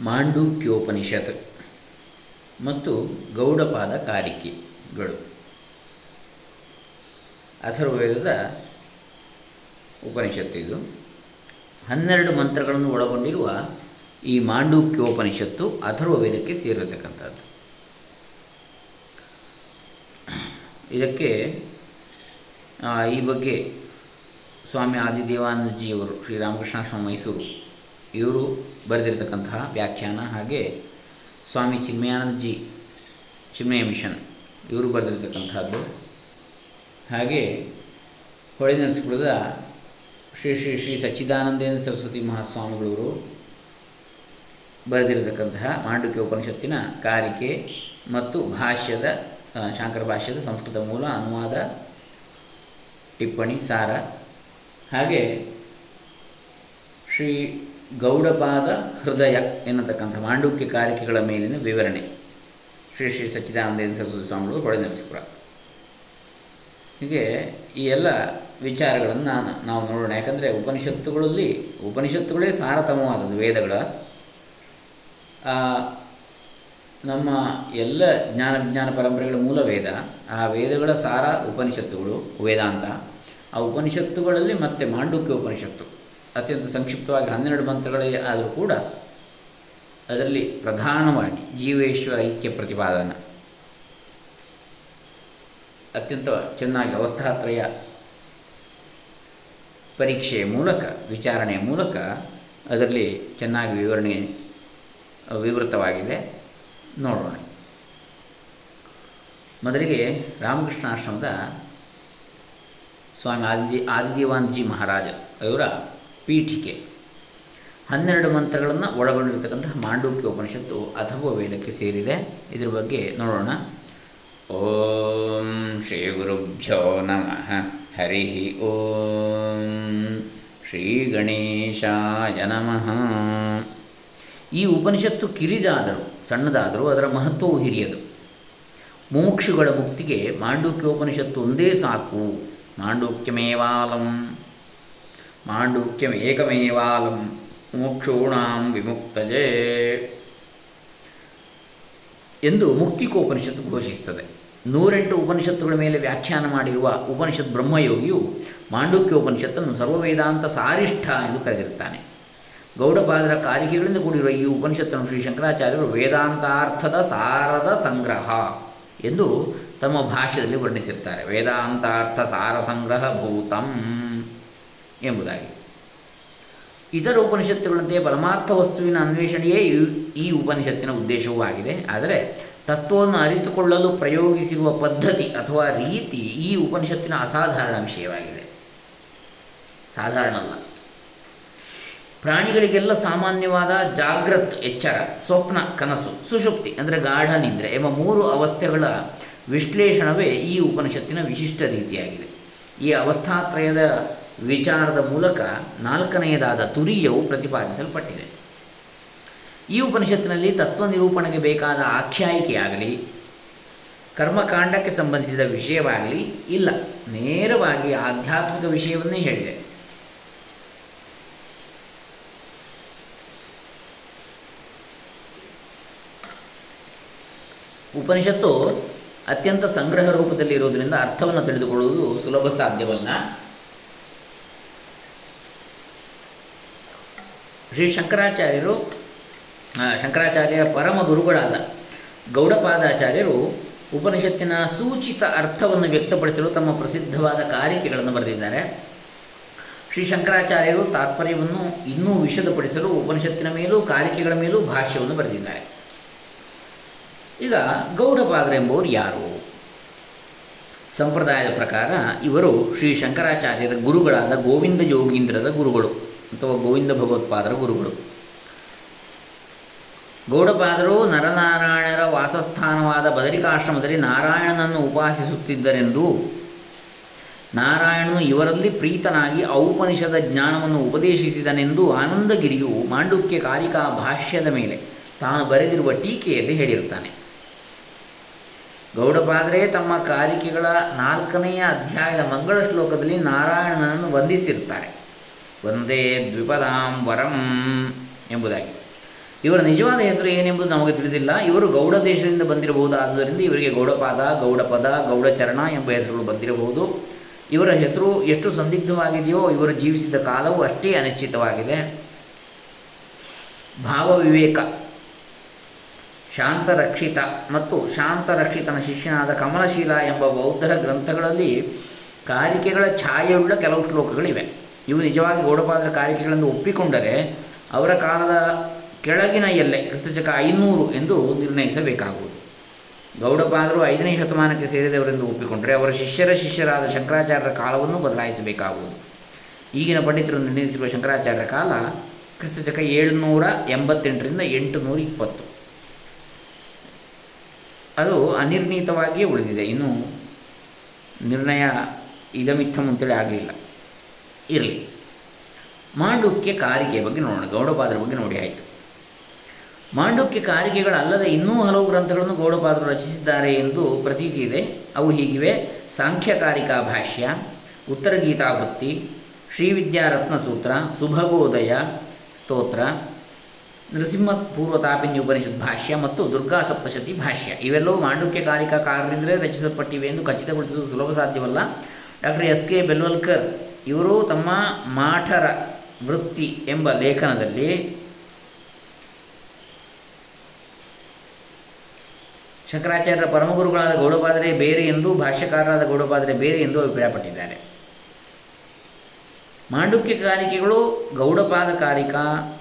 ಮಾಂಡೂಕ್ಯೋಪನಿಷತ್ ಮತ್ತು ಗೌಡಪಾದ ಕಾರಿಕೆಗಳು ಅಥರ್ವೇದದ ಉಪನಿಷತ್ತು ಇದು. ಹನ್ನೆರಡು ಮಂತ್ರಗಳನ್ನು ಒಳಗೊಂಡಿರುವ ಈ ಮಾಂಡೂಕ್ಯೋಪನಿಷತ್ತು ಅಥರ್ವವೇದಕ್ಕೆ ಸೇರಿರತಕ್ಕಂಥದ್ದು. ಇದಕ್ಕೆ ಈ ಬಗ್ಗೆ ಸ್ವಾಮಿ ಆದಿದೇವಾನಂದಜಿಯವರು ಶ್ರೀರಾಮಕೃಷ್ಣಾಶ್ರಮ ಮೈಸೂರು ಇವರು ಬರೆದಿರತಕ್ಕಂತಹ ವ್ಯಾಖ್ಯಾನ ಹಾಗೆ ಸ್ವಾಮಿ ಚಿನ್ಮಯಾನಂದಜಿ ಚಿನ್ಮಯ ಮಿಷನ್ ಇವರು ಬರೆದಿರತಕ್ಕಂಥದ್ದು. ಹಾಗೆ ಹೊಳೆ ನರಸೀಪುರದ ಶ್ರೀ ಶ್ರೀ ಶ್ರೀ ಸಚ್ಚಿದಾನಂದೇಂದ್ರ ಸರಸ್ವತಿ ಮಹಾಸ್ವಾಮಿಗಳವರು ಬರೆದಿರತಕ್ಕಂತಹ ಮಾಂಡುಕ್ಯ ಉಪನಿಷತ್ತಿನ ಕಾರಿಕೆ ಮತ್ತು ಭಾಷ್ಯದ ಶಾಂಕರ ಭಾಷ್ಯದ ಸಂಸ್ಕೃತ ಮೂಲ ಅನುವಾದ ಟಿಪ್ಪಣಿ, ಸಾರ. ಹಾಗೆ ಶ್ರೀ ಗೌಡಪಾದ ಹೃದಯ ಎನ್ನತಕ್ಕಂಥ ಮಾಂಡುಕ್ಯ ಕಾರಿಕೆಗಳ ಮೇಲಿನ ವಿವರಣೆ. ಶ್ರೀ ಶ್ರೀ ಸಚ್ಚಿದಾನಂದೇಂದ್ರ ಸರಸ್ವತಿ ಸ್ವಾಮಿಗಳು ಹೊಳೆ ನರಸೀಪುರ. ಹೀಗೆ ಈ ಎಲ್ಲ ವಿಚಾರಗಳನ್ನು ನಾನು, ನಾವು ನೋಡೋಣ. ಯಾಕಂದರೆ ಉಪನಿಷತ್ತುಗಳಲ್ಲಿ, ಉಪನಿಷತ್ತುಗಳೇ ಸಾರತಮವಾದದ್ದು ವೇದಗಳ. ನಮ್ಮ ಎಲ್ಲ ಜ್ಞಾನ ವಿಜ್ಞಾನ ಪರಂಪರೆಗಳ ಮೂಲ ವೇದ, ಆ ವೇದಗಳ ಸಾರ ಉಪನಿಷತ್ತುಗಳು, ವೇದಾಂತ. ಆ ಉಪನಿಷತ್ತುಗಳಲ್ಲಿ ಮತ್ತೆ ಮಾಂಡುಕ್ಯ ಉಪನಿಷತ್ತು. ಅತ್ಯಂತ ಸಂಕ್ಷಿಪ್ತವಾಗಿ ಹನ್ನೆರಡು ಮಂತ್ರಗಳೇ ಆದರೂ ಕೂಡ ಅದರಲ್ಲಿ ಪ್ರಧಾನವಾಗಿ ಜೀವೇಶ್ವರ ಐಕ್ಯ ಪ್ರತಿಪಾದನ. ಅತ್ಯಂತ ಚೆನ್ನಾಗಿ ಅವಸ್ಥಾತ್ರಯ ಪರೀಕ್ಷೆಯ ಮೂಲಕ ವಿಚಾರಣೆಯ ಮೂಲಕ ಅದರಲ್ಲಿ ಚೆನ್ನಾಗಿ ವಿವರಣೆ, ವಿವೃತವಾಗಿದೆ. ನೋಡೋಣ. ಮೊದಲಿಗೆ ರಾಮಕೃಷ್ಣಾಶ್ರಮದ ಸ್ವಾಮಿ ಆದಿಜಿ ಆದಿದೇವಾನ್ಜಿ ಮಹಾರಾಜ ಅವರ ಪೀಠಿಕೆ. ಹನ್ನೆರಡು ಮಂತ್ರಗಳನ್ನು ಒಳಗೊಂಡಿರತಕ್ಕಂತಹ ಮಾಂಡೂಕ್ಯ ಉಪನಿಷತ್ತು ಅಥವಾ ವೇದಕ್ಕೆ ಸೇರಿದೆ. ಇದರ ಬಗ್ಗೆ ನೋಡೋಣ. ಓಂ ಶ್ರೀ ಗುರುಭ್ಯೋ ನಮಃ. ಹರಿ ಓಂ ಶ್ರೀ ಗಣೇಶಾಯ ನಮಃ. ಈ ಉಪನಿಷತ್ತು ಕಿರಿದಾದರೂ, ಸಣ್ಣದಾದರೂ, ಅದರ ಮಹತ್ವವು ಹಿರಿಯದು. ಮುಮುಕ್ಷುಗಳ ಮುಕ್ತಿಗೆ ಮಾಂಡೂಕ್ಯೋಪನಿಷತ್ತು ಒಂದೇ ಸಾಕು. ಮಾಂಡೂಕ್ಯಮೇವಾಲಂ. ಮಾಂಡೂಕ್ಯಂ ಏಕಮೇವಾಲಂ ಮುಮುಕ್ಷೂಣಾಂ ವಿಮುಕ್ತಜೇ. ಎಂದು ಮುಕ್ತಿಕೋಪನಿಷತ್ತು ಘೋಷಿಸುತ್ತದೆ. ನೂರೆಂಟು ಉಪನಿಷತ್ತುಗಳ ಮೇಲೆ ವ್ಯಾಖ್ಯಾನ ಮಾಡಿರುವ ಉಪನಿಷತ್ ಬ್ರಹ್ಮಯೋಗಿಯು ಮಾಂಡುಕ್ಯೋಪನಿಷತ್ತನ್ನು ಸರ್ವವೇದಾಂತ ಸಾರಿಷ್ಠ ಎಂದು ಕರೆದಿರುತ್ತಾನೆ. ಗೌಡಪಾದರ ಕಾರಿಕೆಗಳಿಂದ ಕೂಡಿರುವ ಈ ಉಪನಿಷತ್ತನ್ನು ಶ್ರೀ ಶಂಕರಾಚಾರ್ಯರು ವೇದಾಂತಾರ್ಥದ ಸಾರದ ಸಂಗ್ರಹ ಎಂದು ತಮ್ಮ ಭಾಷ್ಯದಲ್ಲಿ ವರ್ಣಿಸಿರ್ತಾರೆ ವೇದಾಂತಾರ್ಥ ಸಾರ ಸಂಗ್ರಹ ಭೂತಂ. ಎಂಬುದಾಗಿ. ಇತರ ಉಪನಿಷತ್ತುಗಳಂತೆ ಪರಮಾರ್ಥ ವಸ್ತುವಿನ ಅನ್ವೇಷಣೆಯೇ ಈ- ಉಪನಿಷತ್ತಿನ ಉದ್ದೇಶವೂ ಆಗಿದೆ. ಆದರೆ ತತ್ವವನ್ನು ಅರಿತುಕೊಳ್ಳಲು ಪ್ರಯೋಗಿಸಿರುವ ಪದ್ಧತಿ ಅಥವಾ ರೀತಿ ಈ ಉಪನಿಷತ್ತಿನ ಅಸಾಧಾರಣ ವಿಷಯವಾಗಿದೆ. ಸಾಧಾರಣ ಅಲ್ಲ. ಪ್ರಾಣಿಗಳಿಗೆಲ್ಲ ಸಾಮಾನ್ಯವಾದ ಜಾಗ್ರತ್, ಎಚ್ಚರ, ಸ್ವಪ್ನ, ಕನಸು ಸುಷುಪ್ತಿ ಅಂದರೆ ಗಾಢ ನಿದ್ರೆ ಎಂಬ ಮೂರು ಅವಸ್ಥೆಗಳ ವಿಶ್ಲೇಷಣವೇ ಈ ಉಪನಿಷತ್ತಿನ ವಿಶಿಷ್ಟ ರೀತಿಯಾಗಿದೆ. ಈ ಅವಸ್ಥಾತ್ರಯದ ವಿಚಾರದ ಮೂಲಕ ನಾಲ್ಕನೆಯದಾದ ತುರಿಯವು ಪ್ರತಿಪಾದಿಸಲ್ಪಟ್ಟಿದೆ. ಈ ಉಪನಿಷತ್ತಿನಲ್ಲಿ ತತ್ವ ನಿರೂಪಣೆಗೆ ಬೇಕಾದ ಆಖ್ಯಾಯಿಕೆಯಾಗಲಿ, ಕರ್ಮಕಾಂಡಕ್ಕೆ ಸಂಬಂಧಿಸಿದ ವಿಷಯವಾಗಲಿ ಇಲ್ಲ, ನೇರವಾಗಿ ಆಧ್ಯಾತ್ಮಿಕ ವಿಷಯವನ್ನೇ ಹೇಳಿದೆ. ಉಪನಿಷತ್ತು ಅತ್ಯಂತ ಸಂಗ್ರಹ ರೂಪದಲ್ಲಿ ಇರುವುದರಿಂದ ಅರ್ಥವನ್ನು ತಿಳಿದುಕೊಳ್ಳುವುದು ಸುಲಭ ಸಾಧ್ಯವಲ್ಲ. ಶ್ರೀ ಶಂಕರಾಚಾರ್ಯರು ಶಂಕರಾಚಾರ್ಯರ ಪರಮ ಗುರುಗಳಾದ ಗೌಡಪಾದಾಚಾರ್ಯರು ಉಪನಿಷತ್ತಿನ ಸೂಚಿತ ಅರ್ಥವನ್ನು ವ್ಯಕ್ತಪಡಿಸಲು ತಮ್ಮ ಪ್ರಸಿದ್ಧವಾದ ಕಾರಿಕೆಗಳನ್ನು ಬರೆದಿದ್ದಾರೆ. ಶ್ರೀ ಶಂಕರಾಚಾರ್ಯರು ತಾತ್ಪರ್ಯವನ್ನು ಇನ್ನೂ ವಿಶದಪಡಿಸಲು ಉಪನಿಷತ್ತಿನ ಮೇಲೂ ಕಾರಿಕೆಗಳ ಮೇಲೂ ಭಾಷ್ಯವನ್ನು ಬರೆದಿದ್ದಾರೆ. ಈಗ ಗೌಡಪಾದರೆಂಬುವರು ಯಾರು? ಸಂಪ್ರದಾಯದ ಪ್ರಕಾರ ಇವರು ಶ್ರೀ ಶಂಕರಾಚಾರ್ಯರ ಗುರುಗಳಾದ ಗೋವಿಂದ ಯೋಗೀಂದ್ರರ ಗುರುಗಳು. ಅಥವಾ ಗೋವಿಂದ ಭಗವತ್ಪಾದರ ಗುರುಗಳು. ಗೌಡಪಾದರು ನರನಾರಾಯಣರ ವಾಸಸ್ಥಾನವಾದ ಬದರಿಕಾಶ್ರಮದಲ್ಲಿ ನಾರಾಯಣನನ್ನು ಉಪಾಸಿಸುತ್ತಿದ್ದರೆಂದು ನಾರಾಯಣನು ಇವರಲ್ಲಿ ಪ್ರೀತನಾಗಿ ಔಪನಿಷದ ಜ್ಞಾನವನ್ನು ಉಪದೇಶಿಸಿದನೆಂದು ಆನಂದಗಿರಿಯು ಮಾಂಡುಕ್ಯ ಕಾರಿಕಾ ಭಾಷ್ಯದ ಮೇಲೆ ತಾನು ಬರೆದಿರುವ ಟೀಕೆಯಲ್ಲಿ ಹೇಳಿರುತ್ತಾನೆ. ಗೌಡಪಾದರೇ ತಮ್ಮ ಕಾರಿಕೆಗಳ ನಾಲ್ಕನೆಯ ಅಧ್ಯಾಯದ ಮಂಗಳ ಶ್ಲೋಕದಲ್ಲಿ ನಾರಾಯಣನನ್ನು ವಂದಿಸಿರುತ್ತಾರೆ. ವಂದೇ ದ್ವಿಪದಾಂ ವರಂ ಎಂಬುದಾಗಿ. ಇವರ ನಿಜವಾದ ಹೆಸರು ಏನೆಂಬುದು ನಮಗೆ ತಿಳಿದಿಲ್ಲ. ಇವರು ಗೌಡ ದೇಶದಿಂದ ಬಂದಿರಬಹುದಾದ್ದರಿಂದ ಇವರಿಗೆ ಗೌಡಪಾದ, ಗೌಡಪದ, ಗೌಡಚರಣ ಎಂಬ ಹೆಸರುಗಳು ಬಂದಿರಬಹುದು. ಇವರ ಹೆಸರು ಎಷ್ಟು ಸಂದಿಗ್ಧವಾಗಿದೆಯೋ, ಇವರು ಜೀವಿಸಿದ ಕಾಲವು ಅಷ್ಟೇ ಅನಿಶ್ಚಿತವಾಗಿದೆ. ಭಾವವಿವೇಕ, ಶಾಂತರಕ್ಷಿತ ಮತ್ತು ಶಾಂತರಕ್ಷಿತನ ಶಿಷ್ಯನಾದ ಕಮಲಶೀಲ ಎಂಬ ಬೌದ್ಧರ ಗ್ರಂಥಗಳಲ್ಲಿ ಕಾರಿಕೆಗಳ ಛಾಯೆಯುಳ್ಳ ಕೆಲವು ಶ್ಲೋಕಗಳಿವೆ. ಇವು ನಿಜವಾಗಿ ಗೌಡಪಾದರ ಕಾರಿಕೆಗಳನ್ನು ಒಪ್ಪಿಕೊಂಡರೆ ಅವರ ಕಾಲದ ಕೆಳಗಿನ ಎಲ್ಲೆ ಕ್ರಿಸ್ತಶಕ ಐನೂರು ಎಂದು ನಿರ್ಣಯಿಸಬೇಕಾಗುವುದು. ಗೌಡಪಾದರು ಐದನೇ ಶತಮಾನಕ್ಕೆ ಸೇರಿದವರೆಂದು ಒಪ್ಪಿಕೊಂಡರೆ ಅವರ ಶಿಷ್ಯರ ಶಿಷ್ಯರಾದ ಶಂಕರಾಚಾರ್ಯರ ಕಾಲವನ್ನು ಬದಲಾಯಿಸಬೇಕಾಗುವುದು. ಈಗಿನ ಪಂಡಿತರು ನಿರ್ಣಯಿಸಿರುವ ಶಂಕರಾಚಾರ್ಯರ ಕಾಲ ಕ್ರಿಸ್ತಶಕ ಏಳುನೂರ ಎಂಬತ್ತೆಂಟರಿಂದ ಎಂಟುನೂರ ಇಪ್ಪತ್ತು. ಅದು ಅನಿರ್ಣೀತವಾಗಿಯೇ ಉಳಿದಿದೆ. ಇನ್ನು ನಿರ್ಣಯ ಇದಮಿತ್ತಮ್ ಅಂತೇಳಿ ಆಗಲಿಲ್ಲ. ಇರಲಿ. ಮಾಂಡುಕ್ಯ ಕಾರಿಕೆ ಬಗ್ಗೆ ನೋಡೋಣ, ಗೌಡಪಾದರ ಬಗ್ಗೆ ನೋಡಿ ಆಯಿತು. ಮಾಂಡುಕ್ಯ ಕಾರಿಕೆಗಳಲ್ಲದೆ ಇನ್ನೂ ಹಲವು ಗ್ರಂಥಗಳನ್ನು ಗೌಡಪಾದರು ರಚಿಸಿದ್ದಾರೆ ಎಂದು ಪ್ರತೀತಿ ಇದೆ. ಅವು ಹೀಗಿವೆ. ಸಾಂಖ್ಯಕಾರಿಕಾ ಭಾಷ್ಯ, ಉತ್ತರ ಗೀತಾವೃತ್ತಿ, ಶ್ರೀವಿದ್ಯಾರತ್ನ ಸೂತ್ರ, ಸುಭಗೋದಯ ಸ್ತೋತ್ರ ನರಸಿಂಹ ಪೂರ್ವತಾಪಿನಿ ಉಪನಿಷತ್ ಭಾಷ್ಯ ಮತ್ತು ದುರ್ಗಾ ಸಪ್ತಶತಿ ಭಾಷ್ಯ. ಇವೆಲ್ಲವೂ ಮಾಂಡುಕ್ಯ ಕಾರಿಕಾಕಾರರಿಂದಲೇ ರಚಿಸಲ್ಪಟ್ಟಿವೆ ಎಂದು ಖಚಿತಗೊಳಿಸುವುದು ಸುಲಭ ಸಾಧ್ಯವಲ್ಲ. ಡಾಕ್ಟರ್ ಎಸ್ ಕೆ ಬೆಲ್ವಲ್ಕರ್ ಇವರು ತಮ್ಮ ಮಾಠರ ವೃತ್ತಿ ಎಂಬ ಲೇಖನದಲ್ಲಿ ಶಂಕರಾಚಾರ್ಯರ ಪರಮಗುರುಗಳಾದ ಗೌಡಪಾದರೆ ಬೇರೆ ಎಂದು, ಭಾಷ್ಯಕಾರರಾದ ಗೌಡಪಾದರೆ ಬೇರೆ ಎಂದು ಅಭಿಪ್ರಾಯಪಟ್ಟಿದ್ದಾರೆ. ಮಾಂಡುಕ್ಯ ಕಾರಿಕೆಗಳು ಗೌಡಪಾದ ಕಾರಿಕಾ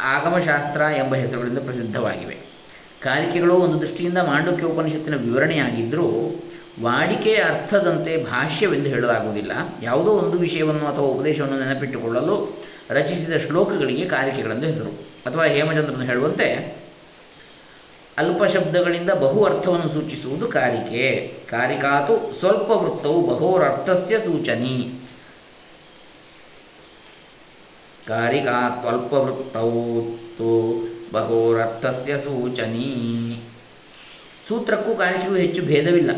ಆಗಮಶಾಸ್ತ್ರ ಎಂಬ ಹೆಸರುಗಳಿಂದ ಪ್ರಸಿದ್ಧವಾಗಿವೆ. ಕಾರಿಕೆಗಳು ಒಂದು ದೃಷ್ಟಿಯಿಂದ ಮಾಂಡುಕ್ಯ ಉಪನಿಷತ್ತಿನ ವಿವರಣೆಯಾಗಿದ್ದರೂ ವಾಡಿಕೆಯ ಅರ್ಥದಂತೆ ಭಾಷ್ಯವೆಂದು ಹೇಳಲಾಗುವುದಿಲ್ಲ. ಯಾವುದೋ ಒಂದು ವಿಷಯವನ್ನು ಅಥವಾ ಉಪದೇಶವನ್ನು ನೆನಪಿಟ್ಟುಕೊಳ್ಳಲು ರಚಿಸಿದ ಶ್ಲೋಕಗಳಿಗೆ ಕಾರಿಕೆಗಳೆಂದು ಹೆಸರು. ಅಥವಾ ಹೇಮಚಂದ್ರನು ಹೇಳುವಂತೆ, ಅಲ್ಪ ಶಬ್ದಗಳಿಂದ ಬಹು ಅರ್ಥವನ್ನು ಸೂಚಿಸುವುದು ಕಾರಿಕೆ. ಕಾರಿಕಾತು ಸ್ವಲ್ಪ ವೃತ್ತವು ಬಹೋರರ್ಥಸ್ಯ ಸೂಚನಿ. ಕಾರಿಕಾತ್ವಲ್ಪವೃತ್ತೌ ತು ಬಹೋರರ್ಥಸ್ಯ ಸೂಚನೆ. ಸೂತ್ರಕ್ಕೂ ಕಾರಿಕೆಗೂ ಹೆಚ್ಚು ಭೇದವಿಲ್ಲ.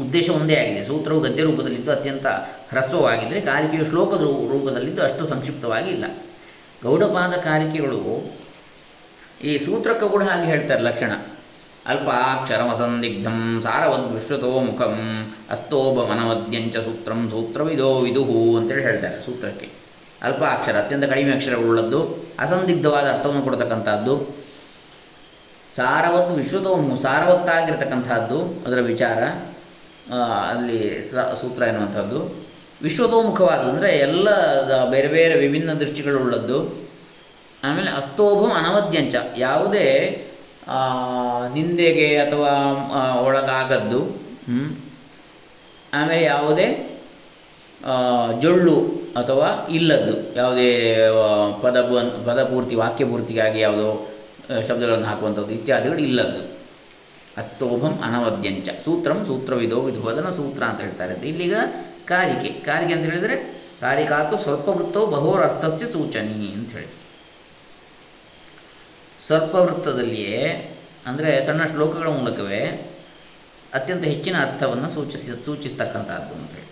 ಉದ್ದೇಶ ಒಂದೇ ಆಗಿದೆ. ಸೂತ್ರವು ಗದ್ಯ ರೂಪದಲ್ಲಿದ್ದು ಅತ್ಯಂತ ಹ್ರಸ್ವವಾಗಿದ್ದರೆ ಕಾರಿಕೆಯು ಶ್ಲೋಕದ ರೂಪದಲ್ಲಿದ್ದು ಅಷ್ಟು ಸಂಕ್ಷಿಪ್ತವಾಗಿ ಇಲ್ಲ. ಗೌಡಪಾದ ಕಾರಿಕೆಗಳು ಈ ಸೂತ್ರಕ್ಕೂ ಕೂಡ ಹಾಗೆ ಹೇಳ್ತಾರೆ ಲಕ್ಷಣ. ಅಲ್ಪಾಕ್ಷರಮಸಂದಿಗ್ಧಂ ಸಾರವದ್ ವಿಶ್ವತೋ ಮುಖಂ ಅಸ್ತೋಭಮನವದ್ಯಂಚ ಸೂತ್ರಂ ಸೂತ್ರವಿದೋ ವಿದುಹು ಅಂತೇಳಿ ಹೇಳ್ತಾರೆ ಸೂತ್ರಕ್ಕೆ. ಅಲ್ಪ ಅಕ್ಷರ, ಅತ್ಯಂತ ಕಡಿಮೆ ಅಕ್ಷರಗಳುಳ್ಳದ್ದು, ಅಸಂದಿಗ್ಧವಾದ ಅರ್ಥವನ್ನು ಕೊಡ್ತಕ್ಕಂಥದ್ದು ಸಾರವತ್ತು ವಿಶ್ವತೋಮು ಸಾರವತ್ತಾಗಿರ್ತಕ್ಕಂಥದ್ದು, ಅದರ ವಿಚಾರ. ಅಲ್ಲಿ ಸೂತ್ರ ಎನ್ನುವಂಥದ್ದು. ವಿಶ್ವತೋಮುಖವಾದದ್ದು ಅಂದರೆ ಎಲ್ಲ ಬೇರೆ ಬೇರೆ ವಿಭಿನ್ನ ದೃಷ್ಟಿಗಳುಳ್ಳದ್ದು. ಆಮೇಲೆ ಅಸ್ತೋಭಂ ಅನವದ್ಯಂಚ, ಯಾವುದೇ ನಿಂದೆಗೆ ಅಥವಾ ಒಳಗಾಗದ್ದು. ಆಮೇಲೆ ಯಾವುದೇ ಜೊಳ್ಳು ಅಥವಾ ಇಲ್ಲದ್ದು. ಯಾವುದೇ ಪದ ಪದಪೂರ್ತಿ, ವಾಕ್ಯಪೂರ್ತಿಗಾಗಿ ಯಾವುದೋ ಶಬ್ದಗಳನ್ನು ಹಾಕುವಂಥದ್ದು ಇತ್ಯಾದಿಗಳು ಇಲ್ಲದ್ದು. ಅಸ್ತೋಭಂ ಅನವದ್ಯಂಚ. ಸೂತ್ರಂ ಸೂತ್ರವಿದೋ ವಿಧೋದನ ಸೂತ್ರ ಅಂತ ಹೇಳ್ತಾರೆ. ಇಲ್ಲಿಗ ಕಾರಿಕೆ. ಕಾರಿಕೆ ಅಂತ ಹೇಳಿದರೆ ಕಾರಿಕಾತು ಸ್ವಲ್ಪ ವೃತ್ತವು ಅರ್ಥಸ್ಯ ಸೂಚನಿ ಅಂತ ಹೇಳಿ. ಸ್ವಲ್ಪ ವೃತ್ತದಲ್ಲಿಯೇ ಅಂದರೆ ಸಣ್ಣ ಶ್ಲೋಕಗಳ ಮೂಲಕವೇ ಅತ್ಯಂತ ಹೆಚ್ಚಿನ ಅರ್ಥವನ್ನು ಸೂಚಿಸಿ ಸೂಚಿಸ್ತಕ್ಕಂಥದ್ದು ಅಂತ ಹೇಳಿ.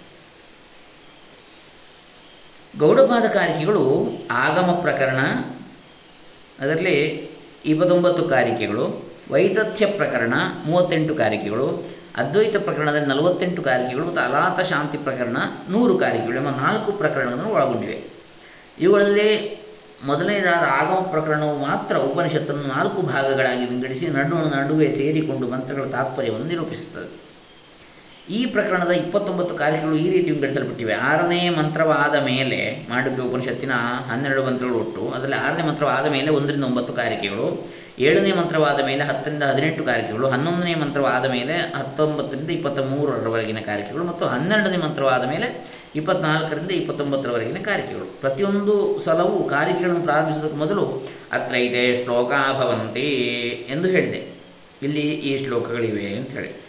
ಗೌಡಪಾದ ಕಾರಿಕೆಗಳು ಆಗಮ ಪ್ರಕರಣ, ಅದರಲ್ಲಿ ಇಪ್ಪತ್ತೊಂಬತ್ತು ಕಾರಿಕೆಗಳು ವೈತಥ್ಯ ಪ್ರಕರಣ ಮೂವತ್ತೆಂಟು ಕಾರಿಕೆಗಳು, ಅದ್ವೈತ ಪ್ರಕರಣದಲ್ಲಿ ನಲವತ್ತೆಂಟು ಕಾರಿಕೆಗಳು ಮತ್ತು ಅಲಾತ ಶಾಂತಿ ಪ್ರಕರಣ ನೂರು ಕಾರಿಕೆಗಳು ಎಂಬ ನಾಲ್ಕು ಪ್ರಕರಣಗಳನ್ನು ಒಳಗೊಂಡಿವೆ. ಇವುಗಳಲ್ಲಿ ಮೊದಲನೇದಾದ ಆಗಮ ಪ್ರಕರಣವು ಮಾತ್ರ ಉಪನಿಷತ್ತನ್ನು ನಾಲ್ಕು ಭಾಗಗಳಾಗಿ ವಿಂಗಡಿಸಿ ನಡು ನಡುವೆ ಸೇರಿಕೊಂಡು ಮಂತ್ರಗಳ ತಾತ್ಪರ್ಯವನ್ನು ನಿರೂಪಿಸುತ್ತದೆ. ಈ ಪ್ರಕರಣದ ಇಪ್ಪತ್ತೊಂಬತ್ತು ಕಾರ್ಯಗಳು ಈ ರೀತಿ ವಿಂಗಡಿಸಲ್ಪಟ್ಟಿವೆ. ಆರನೇ ಮಂತ್ರವಾದ ಮೇಲೆ ಮಾಂಡುಕ್ಯ ಉಪನಿಷತ್ತಿನ ಹನ್ನೆರಡು ಮಂತ್ರಗಳು ಒಟ್ಟು, ಅದರಲ್ಲಿ ಆರನೇ ಮಂತ್ರವಾದ ಮೇಲೆ ಒಂದರಿಂದ ಒಂಬತ್ತು ಕಾರಿಕೆಗಳು ಏಳನೇ ಮಂತ್ರವಾದ ಮೇಲೆ ಹತ್ತರಿಂದ ಹದಿನೆಂಟು ಕಾರ್ಯಕ್ರಮಗಳು ಹನ್ನೊಂದನೇ ಮಂತ್ರವಾದ ಮೇಲೆ ಹತ್ತೊಂಬತ್ತರಿಂದ ಇಪ್ಪತ್ತ ಮೂರರವರೆಗಿನ ಕಾರಿಕೆಗಳು ಮತ್ತು ಹನ್ನೆರಡನೇ ಮಂತ್ರವಾದ ಮೇಲೆ ಇಪ್ಪತ್ನಾಲ್ಕರಿಂದ ಇಪ್ಪತ್ತೊಂಬತ್ತರವರೆಗಿನ ಕಾರಿಕೆಗಳು ಪ್ರತಿಯೊಂದು ಸಲವೂ ಕಾರಿಕೆಗಳನ್ನು ಪ್ರಾರಂಭಿಸುವುದಕ್ಕೆ ಮೊದಲು ಅತ್ರೈತೆ ಶ್ಲೋಕ ಭವಂತಿ ಎಂದು ಹೇಳಿದೆ. ಇಲ್ಲಿ ಈ ಶ್ಲೋಕಗಳಿವೆ ಅಂತ ಹೇಳಿ.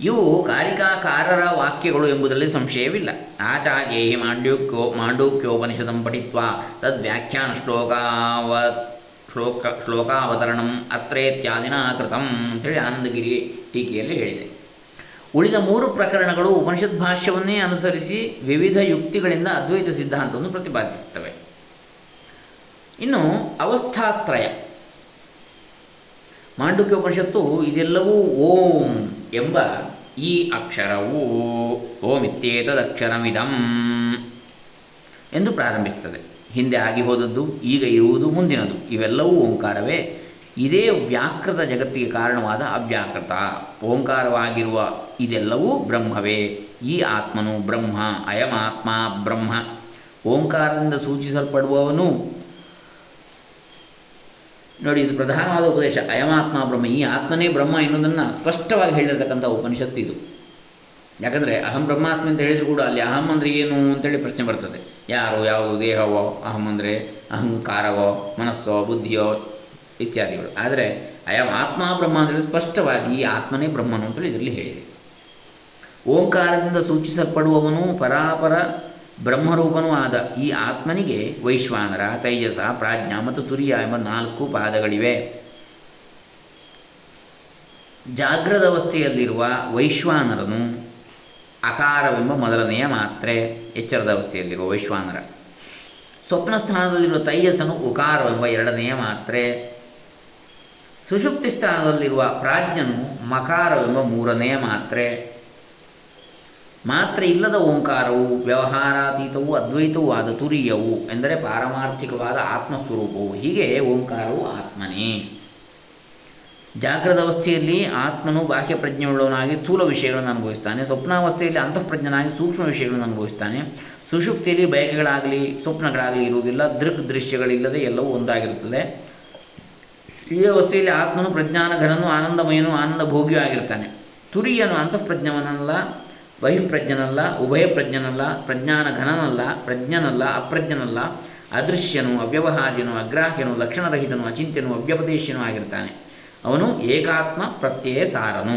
ಇವು ಕಾರಿಕಾಕಾರರ ವಾಕ್ಯಗಳು ಎಂಬುದರಲ್ಲಿ ಸಂಶಯವಿಲ್ಲ. ಆಚಾರ್ಯೈ ಮಾಂಡ್ಯೂಕ್ಯೋ ಮಾಂಡೂಕ್ಯೋಪನಿಷದಂ ಪಠಿತ್ವ ತದ್ವ್ಯಾಖ್ಯಾನ ಶ್ಲೋಕಾವ ಶ್ಲೋಕ ಶ್ಲೋಕಾವತರಣಂ ಅತ್ರೇತ್ಯಾದಿನ ಕೃತಂ ಅಂಥೇಳಿ ಆನಂದಗಿರಿ ಟೀಕೆಯಲ್ಲಿ ಹೇಳಿದೆ. ಉಳಿದ ಮೂರು ಪ್ರಕರಣಗಳು ಉಪನಿಷತ್ ಭಾಷ್ಯವನ್ನೇ ಅನುಸರಿಸಿ ವಿವಿಧ ಯುಕ್ತಿಗಳಿಂದ ಅದ್ವೈತ ಸಿದ್ಧಾಂತವನ್ನು ಪ್ರತಿಪಾದಿಸುತ್ತವೆ. ಇನ್ನು ಅವಸ್ಥಾತ್ರಯ. ಮಾಂಡುಕ್ಯ ಉಪನಿಷತ್ತು ಇದೆಲ್ಲವೂ ಓಂ ಎಂಬ ಈ ಅಕ್ಷರವು ಓಂ ಇತ್ಯೇತದಕ್ಷರಮಿದಂ ಎಂದು ಪ್ರಾರಂಭಿಸ್ತದೆ ಹಿಂದೆ ಆಗಿ ಹೋದದ್ದು, ಈಗ ಇರುವುದು ಮುಂದಿನದು. ಇವೆಲ್ಲವೂ ಓಂಕಾರವೇ. ಇದೇ ವ್ಯಾಕೃತ ಜಗತ್ತಿಗೆ ಕಾರಣವಾದ ಅವ್ಯಾಕೃತ. ಓಂಕಾರವಾಗಿರುವ ಇದೆಲ್ಲವೂ ಬ್ರಹ್ಮವೇ. ಈ ಆತ್ಮನು ಬ್ರಹ್ಮ, ಅಯಮಾತ್ಮ ಬ್ರಹ್ಮ. ಓಂಕಾರದಿಂದ ಸೂಚಿಸಲ್ಪಡುವವನು, ನೋಡಿ ಇದು ಪ್ರಧಾನವಾದ ಉಪದೇಶ, ಅಯಮಾತ್ಮ ಬ್ರಹ್ಮ. ಈ ಆತ್ಮನೇ ಬ್ರಹ್ಮ ಎನ್ನುವುದನ್ನು ಸ್ಪಷ್ಟವಾಗಿ ಹೇಳಿರ್ತಕ್ಕಂಥ ಉಪನಿಷತ್ತು ಇದು. ಯಾಕಂದರೆ ಅಹಂ ಬ್ರಹ್ಮಾಸ್ಮಿ ಅಂತ ಹೇಳಿದ್ರು ಕೂಡ ಅಲ್ಲಿ ಅಹಂ ಅಂದರೆ ಏನು ಅಂತೇಳಿ ಪ್ರಶ್ನೆ ಬರ್ತದೆ. ಯಾರು, ಯಾವುದು, ದೇಹವೋ, ಅಹಂ ಅಂದರೆ ಅಹಂಕಾರವೋ, ಮನಸ್ಸೋ, ಬುದ್ಧಿಯೋ ಇತ್ಯಾದಿಗಳು. ಆದರೆ ಅಯಂ ಆತ್ಮ ಬ್ರಹ್ಮ ಅಂದರೆ ಸ್ಪಷ್ಟವಾಗಿ ಈ ಆತ್ಮನೇ ಬ್ರಹ್ಮನು ಅಂತೇಳಿ ಇದರಲ್ಲಿ ಹೇಳಿದೆ. ಓಂಕಾರದಿಂದ ಸೂಚಿಸಲ್ಪಡುವವನು ಪರಾಪರ ಬ್ರಹ್ಮರೂಪನೂ ಆದ ಈ ಆತ್ಮನಿಗೆ ವೈಶ್ವಾನರ, ತೈಜಸ, ಪ್ರಾಜ್ಞಾ ಮತ್ತು ತುರಿಯ ಎಂಬ ನಾಲ್ಕು ಪಾದಗಳಿವೆ. ಜಾಗ್ರದ ಅವಸ್ಥೆಯಲ್ಲಿರುವ ವೈಶ್ವಾನರನು ಅಕಾರವೆಂಬ ಮೊದಲನೆಯ ಮಾತ್ರೆ ಎಚ್ಚರದ ಅವಸ್ಥೆಯಲ್ಲಿರುವ ವೈಶ್ವಾನರ. ಸ್ವಪ್ನ ಸ್ಥಾನದಲ್ಲಿರುವ ತೈಜಸನು ಉಕಾರವೆಂಬ ಎರಡನೆಯ ಮಾತ್ರೆ. ಸುಷುಪ್ತಿ ಸ್ಥಾನದಲ್ಲಿರುವ ಪ್ರಾಜ್ಞನು ಮಕಾರವೆಂಬ ಮೂರನೆಯ ಮಾತ್ರೆ. ಮಾತ್ರೆ ಇಲ್ಲದ ಓಂಕಾರವು, ವ್ಯವಹಾರಾತೀತವೂ, ಅದ್ವೈತವೂ ಆದ ತುರಿಯವು, ಎಂದರೆ ಪಾರಮಾರ್ಥಿಕವಾದ ಆತ್ಮಸ್ವರೂಪವು, ಹೀಗೆ ಓಂಕಾರವು ಆತ್ಮನೇ. ಜಾಗ್ರದ ಅವಸ್ಥೆಯಲ್ಲಿ ಆತ್ಮನು ಬಾಹ್ಯ ಪ್ರಜ್ಞೆಯುಳ್ಳವನಾಗಿ ಸ್ಥೂಲ ವಿಷಯಗಳನ್ನು ಅನುಭವಿಸ್ತಾನೆ, ಸ್ವಪ್ನಾವಸ್ಥೆಯಲ್ಲಿ ಅಂತಃಪ್ರಜ್ಞನಾಗಿ ಸೂಕ್ಷ್ಮ ವಿಷಯಗಳನ್ನು ಅನುಭವಿಸ್ತಾನೆ. ಸುಷುಪ್ತಿಯಲ್ಲಿ ಬಯಕೆಗಳಾಗಲಿ, ಸ್ವಪ್ನಗಳಾಗಲಿ ಇರುವುದಿಲ್ಲ, ದೃಕ್ ದೃಶ್ಯಗಳಿಲ್ಲದೆ ಎಲ್ಲವೂ ಒಂದಾಗಿರುತ್ತದೆ. ಈ ಅವಸ್ಥೆಯಲ್ಲಿ ಆತ್ಮನು ಪ್ರಜ್ಞಾನ, ಘನನು ಆನಂದಮಯನು ಆನಂದ ಭೋಗಿಯೂ ಆಗಿರ್ತಾನೆ. ತುರಿಯನು ಅಂತಃಪ್ರಜ್ಞವನಲ್ಲ, ಬಹಿಃಪ್ರಜ್ಞನಲ್ಲ ಉಭಯ ಪ್ರಜ್ಞನಲ್ಲ ಪ್ರಜ್ಞಾನ ಘನನಲ್ಲ, ಪ್ರಜ್ಞನಲ್ಲ, ಅಪ್ರಜ್ಞನಲ್ಲ. ಅದೃಶ್ಯನು, ಅವ್ಯವಹಾರ್ಯನು, ಅಗ್ರಾಹ್ಯನು, ಲಕ್ಷಣರಹಿತನು, ಅಚಿಂತ್ಯನು ಅವ್ಯಪದೇಶ್ಯನು ಆಗಿರ್ತಾನೆ. ಅವನು ಏಕಾತ್ಮ ಪ್ರತ್ಯಯ ಸಾರನು,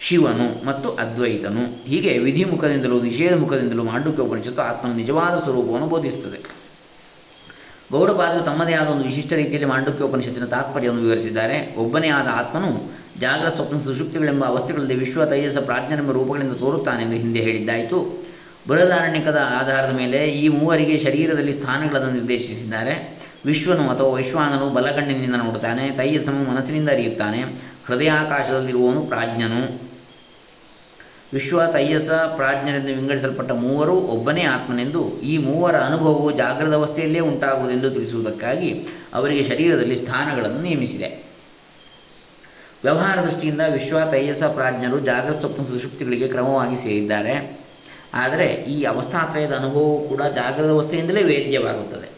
ಶಿವನು ಮತ್ತು ಅದ್ವೈತನು. ಹೀಗೆ ವಿಧಿಮುಖದಿಂದಲೂ ನಿಷೇಧ ಮುಖದಿಂದಲೂ ಮಾಂಡುಕ್ಯ ಉಪನಿಷತ್ತು ಆತ್ಮನ ನಿಜವಾದ ಸ್ವರೂಪವನ್ನು ಬೋಧಿಸುತ್ತದೆ. ಗೌಡಪಾದರು ತಮ್ಮದೇ ಆದ ಒಂದು ವಿಶಿಷ್ಟ ರೀತಿಯಲ್ಲಿ ಮಾಂಡುಕ್ಯ ಉಪನಿಷತ್ತಿನ ತಾತ್ಪರ್ಯವನ್ನು ವಿವರಿಸಿದ್ದಾರೆ. ಒಬ್ಬನೇ ಆದ ಆತ್ಮನು ಜಾಗ್ರತ ಸ್ವಪ್ನ ಸುಶುಪ್ತಿಗಳೆಂಬ ಅವಸ್ಥೆಗಳಲ್ಲಿ ವಿಶ್ವ ತೈಜಸ ಪ್ರಾಜ್ಞನೆಂಬ ರೂಪಗಳಿಂದ ತೋರುತ್ತಾನೆಂದು ಹಿಂದೆ ಹೇಳಿದ್ದಾಯಿತು. ಬೃಹದಾರಣ್ಯಕದ ಆಧಾರದ ಮೇಲೆ ಈ ಮೂವರಿಗೆ ಶರೀರದಲ್ಲಿ ಸ್ಥಾನಗಳನ್ನು ನಿರ್ದೇಶಿಸಿದ್ದಾರೆ. ವಿಶ್ವನು ಅಥವಾ ವೈಶ್ವಾನನು ಬಲಕಣ್ಣಿನಿಂದ ನೋಡುತ್ತಾನೆ, ತೈಯಸನು ಮನಸ್ಸಿನಿಂದ ಅರಿಯುತ್ತಾನೆ ಹೃದಯಾಕಾಶದಲ್ಲಿರುವವನು ಪ್ರಾಜ್ಞನು. ವಿಶ್ವ, ತೈಯಸ ಪ್ರಾಜ್ಞರೆಂದು ವಿಂಗಡಿಸಲ್ಪಟ್ಟ ಮೂವರು ಒಬ್ಬನೇ ಆತ್ಮನೆಂದು ಈ ಮೂವರ ಅನುಭವವು ಜಾಗ್ರದ ಅವಸ್ಥೆಯಲ್ಲೇ ಉಂಟಾಗುವುದೆಂದು ತಿಳಿಸುವುದಕ್ಕಾಗಿ ಅವರಿಗೆ ಶರೀರದಲ್ಲಿ ಸ್ಥಾನಗಳನ್ನು ನೇಮಿಸಿದೆ. ವ್ಯವಹಾರ ದೃಷ್ಟಿಯಿಂದ ವಿಶ್ವ, ತೈಯಸ, ಪ್ರಾಜ್ಞರು ಜಾಗೃತ ಸ್ವಪ್ನ ಸುಷುಪ್ತಿಗಳಿಗೆ ಕ್ರಮವಾಗಿ ಸೇರಿದ್ದಾರೆ. ಆದರೆ ಈ ಅವಸ್ಥಾತ್ರಯದ ಅನುಭವವು ಕೂಡ ಜಾಗ್ರದ ಅವಸ್ಥೆಯಿಂದಲೇ ವೇದ್ಯವಾಗುತ್ತದೆ.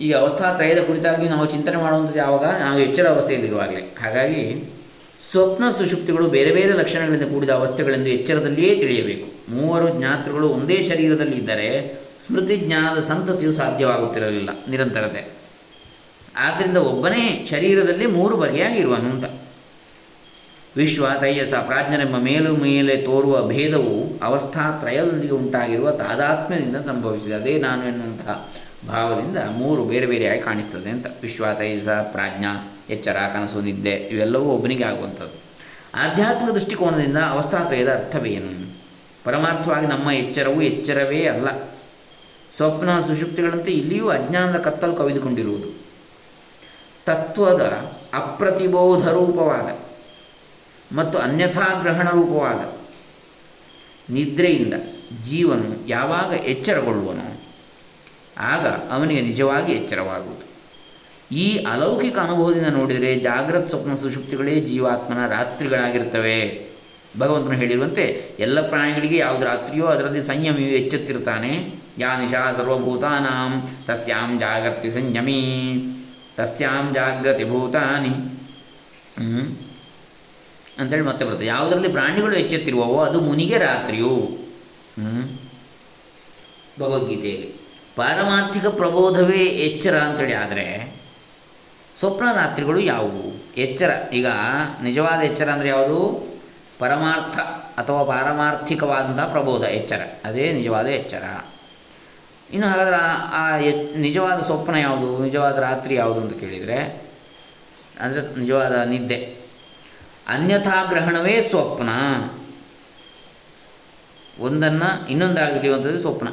ಈ ಅವಸ್ಥಾತ್ರಯದ ಕುರಿತಾಗಿ ನಾವು ಚಿಂತನೆ ಮಾಡುವಂಥದ್ದು ಯಾವಾಗ? ನಾವು ಎಚ್ಚರ ಅವಸ್ಥೆಯಲ್ಲಿರುವಾಗಲೇ. ಹಾಗಾಗಿ ಸ್ವಪ್ನ ಸುಷುಪ್ತಿಗಳು ಬೇರೆ ಬೇರೆ ಲಕ್ಷಣಗಳಿಂದ ಕೂಡಿದ ಅವಸ್ಥೆಗಳೆಂದು ಎಚ್ಚರದಲ್ಲಿಯೇ ತಿಳಿಯಬೇಕು. ಮೂವರು ಜ್ಞಾತೃಗಳು ಒಂದೇ ಶರೀರದಲ್ಲಿ ಇದ್ದರೆ ಸ್ಮೃತಿ ಜ್ಞಾನದ ಸಂತತಿಯು ಸಾಧ್ಯವಾಗುತ್ತಿರಲಿಲ್ಲ. ನಿರಂತರತೆ. ಆದ್ದರಿಂದ ಒಬ್ಬನೇ ಶರೀರದಲ್ಲಿ ಮೂರು ಬಗೆಯಾಗಿ ಇರುವನು ಅಂತ ವಿಶ್ವ, ತೈಯಸ, ಪ್ರಾಜ್ಞರೆಂಬ ಮೇಲು ಮೇಲೆ ತೋರುವ ಭೇದವು ಅವಸ್ಥಾತ್ರಯದೊಂದಿಗೆ ಉಂಟಾಗಿರುವ ತಾದಾತ್ಮ್ಯದಿಂದ ಸಂಭವಿಸಿದೆ. ಅದೇ ನಾನು ಎನ್ನುವಂತಹ ಭಾವದಿಂದ ಮೂರು ಬೇರೆ ಬೇರೆಯಾಗಿ ಕಾಣಿಸ್ತದೆ ಅಂತ. ವಿಶ್ವ ತೈಜಸ ಪ್ರಾಜ್ಞಾ, ಎಚ್ಚರ, ಕನಸು, ನಿದ್ದೆ ಇವೆಲ್ಲವೂ ಒಬ್ಬನಿಗೆ ಆಗುವಂಥದ್ದು. ಆಧ್ಯಾತ್ಮಿಕ ದೃಷ್ಟಿಕೋನದಿಂದ ಅವಸ್ಥಾತ್ರಯದ ಅರ್ಥವೇನು ಪರಮಾರ್ಥವಾಗಿ ನಮ್ಮ ಎಚ್ಚರವೂ ಎಚ್ಚರವೇ ಅಲ್ಲ. ಸ್ವಪ್ನ ಸುಷುಪ್ತಿಗಳಂತೆ ಇಲ್ಲಿಯೂ ಅಜ್ಞಾನದ ಕತ್ತಲು ಕವಿದುಕೊಂಡಿರುವುದು. ತತ್ವದ ಅಪ್ರತಿಬೋಧ ರೂಪವಾದ ಮತ್ತು ಅನ್ಯಥಾಗ್ರಹಣ ರೂಪವಾದ ನಿದ್ರೆಯಿಂದ ಜೀವನು ಯಾವಾಗ ಎಚ್ಚರಗೊಳ್ಳುವನೋ ಆಗ ಅವನಿಗೆ ನಿಜವಾಗಿ ಎಚ್ಚರವಾಗುವುದು. ಈ ಅಲೌಕಿಕ ಅನುಭವದಿಂದ ನೋಡಿದರೆ ಜಾಗ್ರತ್ ಸ್ವಪ್ನ ಸುಷುಪ್ತಿಗಳೇ ಜೀವಾತ್ಮನ ರಾತ್ರಿಗಳಾಗಿರ್ತವೆ ಭಗವಂತನು ಹೇಳಿರುವಂತೆ ಎಲ್ಲ ಪ್ರಾಣಿಗಳಿಗೆ ಯಾವುದು ರಾತ್ರಿಯೋ ಅದರಲ್ಲಿ ಸಂಯಮಿಯು ಎಚ್ಚೆತ್ತಿರ್ತಾನೆ ಯಾ ನಿಶಾ ಸರ್ವಭೂತಾನಾಂ ತಸ್ಯಾಂ ಜಾಗರ್ತಿ ಸಂಯಮಿ ತಸ್ಯಾಂ ಜಾಗೃತಿ ಭೂತಾನಿ. ಅಂತೇಳಿ ಮತ್ತೆ ಬರ್ತದೆ ಯಾವುದರಲ್ಲಿ ಪ್ರಾಣಿಗಳು ಎಚ್ಚೆತ್ತಿರುವವೋ ಅದು ಮುನಿಗೆ ರಾತ್ರಿಯು. ಭಗವದ್ಗೀತೆಯಲ್ಲಿ. ಪಾರಮಾರ್ಥಿಕ ಪ್ರಬೋಧವೇ ಎಚ್ಚರ ಅಂತೇಳಿ ಆದರೆ ಸ್ವಪ್ನ ರಾತ್ರಿಗಳು ಯಾವುವು? ಎಚ್ಚರ. ಈಗ ನಿಜವಾದ ಎಚ್ಚರ ಅಂದರೆ ಯಾವುದು? ಪರಮಾರ್ಥ ಅಥವಾ ಪಾರಮಾರ್ಥಿಕವಾದಂಥ ಪ್ರಬೋಧ, ಎಚ್ಚರ. ಅದೇ ನಿಜವಾದ ಎಚ್ಚರ. ಇನ್ನು ಹಾಗಾದ್ರೆ ಆ- ಎಚ್, ನಿಜವಾದ ಸ್ವಪ್ನ ಯಾವುದು? ನಿಜವಾದ ರಾತ್ರಿ ಯಾವುದು ಅಂತ ಕೇಳಿದರೆ, ಅಂದರೆ ನಿಜವಾದ ನಿದ್ದೆ. ಅನ್ಯಥಾಗ್ರಹಣವೇ ಸ್ವಪ್ನ. ಒಂದನ್ನು ಇನ್ನೊಂದಾಗಿ ತಿಳಿಯುವಂಥದ್ದು ಸ್ವಪ್ನ.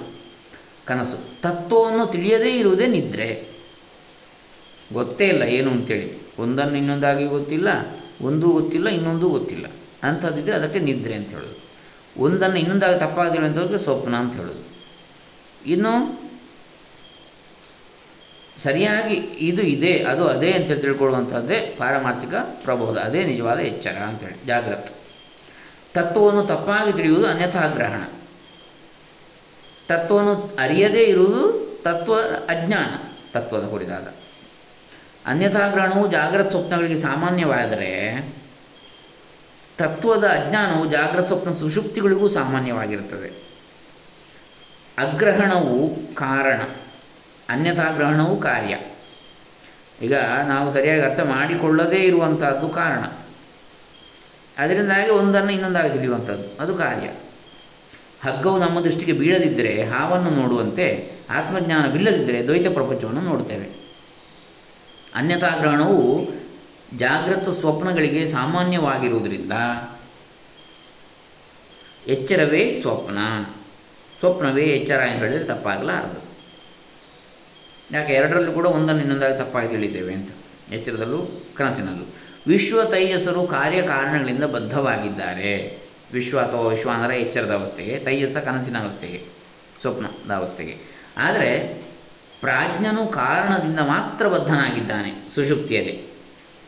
ಕನಸು. ತತ್ವವನ್ನು ತಿಳಿಯದೇ ಇರುವುದೇ ನಿದ್ರೆ. ಗೊತ್ತೇ ಇಲ್ಲ ಏನು ಅಂತೇಳಿ. ಒಂದನ್ನು ಇನ್ನೊಂದಾಗಿ ಗೊತ್ತಿಲ್ಲ, ಒಂದೂ ಗೊತ್ತಿಲ್ಲ, ಇನ್ನೊಂದೂ ಗೊತ್ತಿಲ್ಲ. ಅಂಥದ್ದಿದ್ರೆ ಅದಕ್ಕೆ ನಿದ್ರೆ ಅಂತ ಹೇಳೋದು. ಒಂದನ್ನು ಇನ್ನೊಂದಾಗಿ ತಪ್ಪಾಗದಿಲ್ಲ ಅಂತ ಸ್ವಪ್ನ ಅಂತ ಹೇಳೋದು. ಇನ್ನು ಸರಿಯಾಗಿ ಇದು ಇದೆ, ಅದು ಅದೇ ಅಂತ ತಿಳ್ಕೊಳ್ಳುವಂಥದ್ದೇ ಪಾರಮಾರ್ಥಿಕ ಪ್ರಬೋಧ. ಅದೇ ನಿಜವಾದ ಎಚ್ಚರ ಅಂತೇಳಿ ಜಾಗ್ರತೆ. ತತ್ವವನ್ನು ತಪ್ಪಾಗಿ ತಿಳಿಯುವುದು ಅನ್ಯಥಾಗ್ರಹಣ ತತ್ವವನ್ನು ಅರಿಯದೇ ಇರುವುದು ತತ್ವ ಅಜ್ಞಾನ, ತತ್ವದ ಕುರಿತಾದ. ಅನ್ಯಥಾಗ್ರಹಣವು ಜಾಗ್ರತ ಸ್ವಪ್ನಗಳಿಗೆ ಸಾಮಾನ್ಯವಾದರೆ ತತ್ವದ ಅಜ್ಞಾನವು ಜಾಗೃತ ಸ್ವಪ್ನ ಸುಷುಪ್ತಿಗಳಿಗೂ ಸಾಮಾನ್ಯವಾಗಿರುತ್ತದೆ. ಅಗ್ರಹಣವು ಕಾರಣ ಅನ್ಯಥಾಗ್ರಹಣವು ಕಾರ್ಯ. ಈಗ ನಾವು ಸರಿಯಾಗಿ ಅರ್ಥ ಮಾಡಿಕೊಳ್ಳದೇ ಇರುವಂಥದ್ದು ಕಾರಣ. ಅದರಿಂದಾಗಿ ಒಂದನ್ನು ಇನ್ನೊಂದಾಗಿ ತಿಳಿಯುವಂಥದ್ದು ಅದು ಕಾರ್ಯ. ಹಗ್ಗವು ನಮ್ಮ ದೃಷ್ಟಿಗೆ ಬೀಳದಿದ್ದರೆ ಹಾವನ್ನು ನೋಡುವಂತೆ ಆತ್ಮಜ್ಞಾನವಿಲ್ಲದಿದ್ದರೆ ದ್ವೈತ ಪ್ರಪಂಚವನ್ನು ನೋಡುತ್ತೇವೆ. ಅನ್ಯತಾಗ್ರಹಣವು ಜಾಗೃತ ಸ್ವಪ್ನಗಳಿಗೆ ಸಾಮಾನ್ಯವಾಗಿರುವುದರಿಂದ ಎಚ್ಚರವೇ ಸ್ವಪ್ನ. ಸ್ವಪ್ನವೇ ಎಚ್ಚರ ಎಂದು ಹೇಳಿದರೆ ತಪ್ಪಾಗಲಾರದು. ಯಾಕೆ ಎರಡರಲ್ಲೂ ಕೂಡ ಒಂದನ್ನು ಇನ್ನೊಂದಾಗಿ ತಪ್ಪಾಗಿ ತಿಳಿತೇವೆ ಅಂತ. ಎಚ್ಚರದಲ್ಲೂ ಕನಸಿನಲ್ಲೂ. ವಿಶ್ವ ತೈಜಸರು ಕಾರ್ಯಕಾರಣಗಳಿಂದ ಬದ್ಧವಾಗಿದ್ದಾರೆ. ವಿಶ್ವ ಅಥವಾ ವಿಶ್ವ ಅಂದರೆ ಎಚ್ಚರದ ಅವಸ್ಥೆಗೆ ತೈಯಸ ಕನಸಿನ ಅವಸ್ಥೆಗೆ, ಸ್ವಪ್ನದ ಅವಸ್ಥೆಗೆ. ಆದರೆ ಪ್ರಾಜ್ಞನು ಕಾರಣದಿಂದ ಮಾತ್ರ ಬದ್ಧನಾಗಿದ್ದಾನೆ ಸುಷುಪ್ತಿಯಲ್ಲಿ.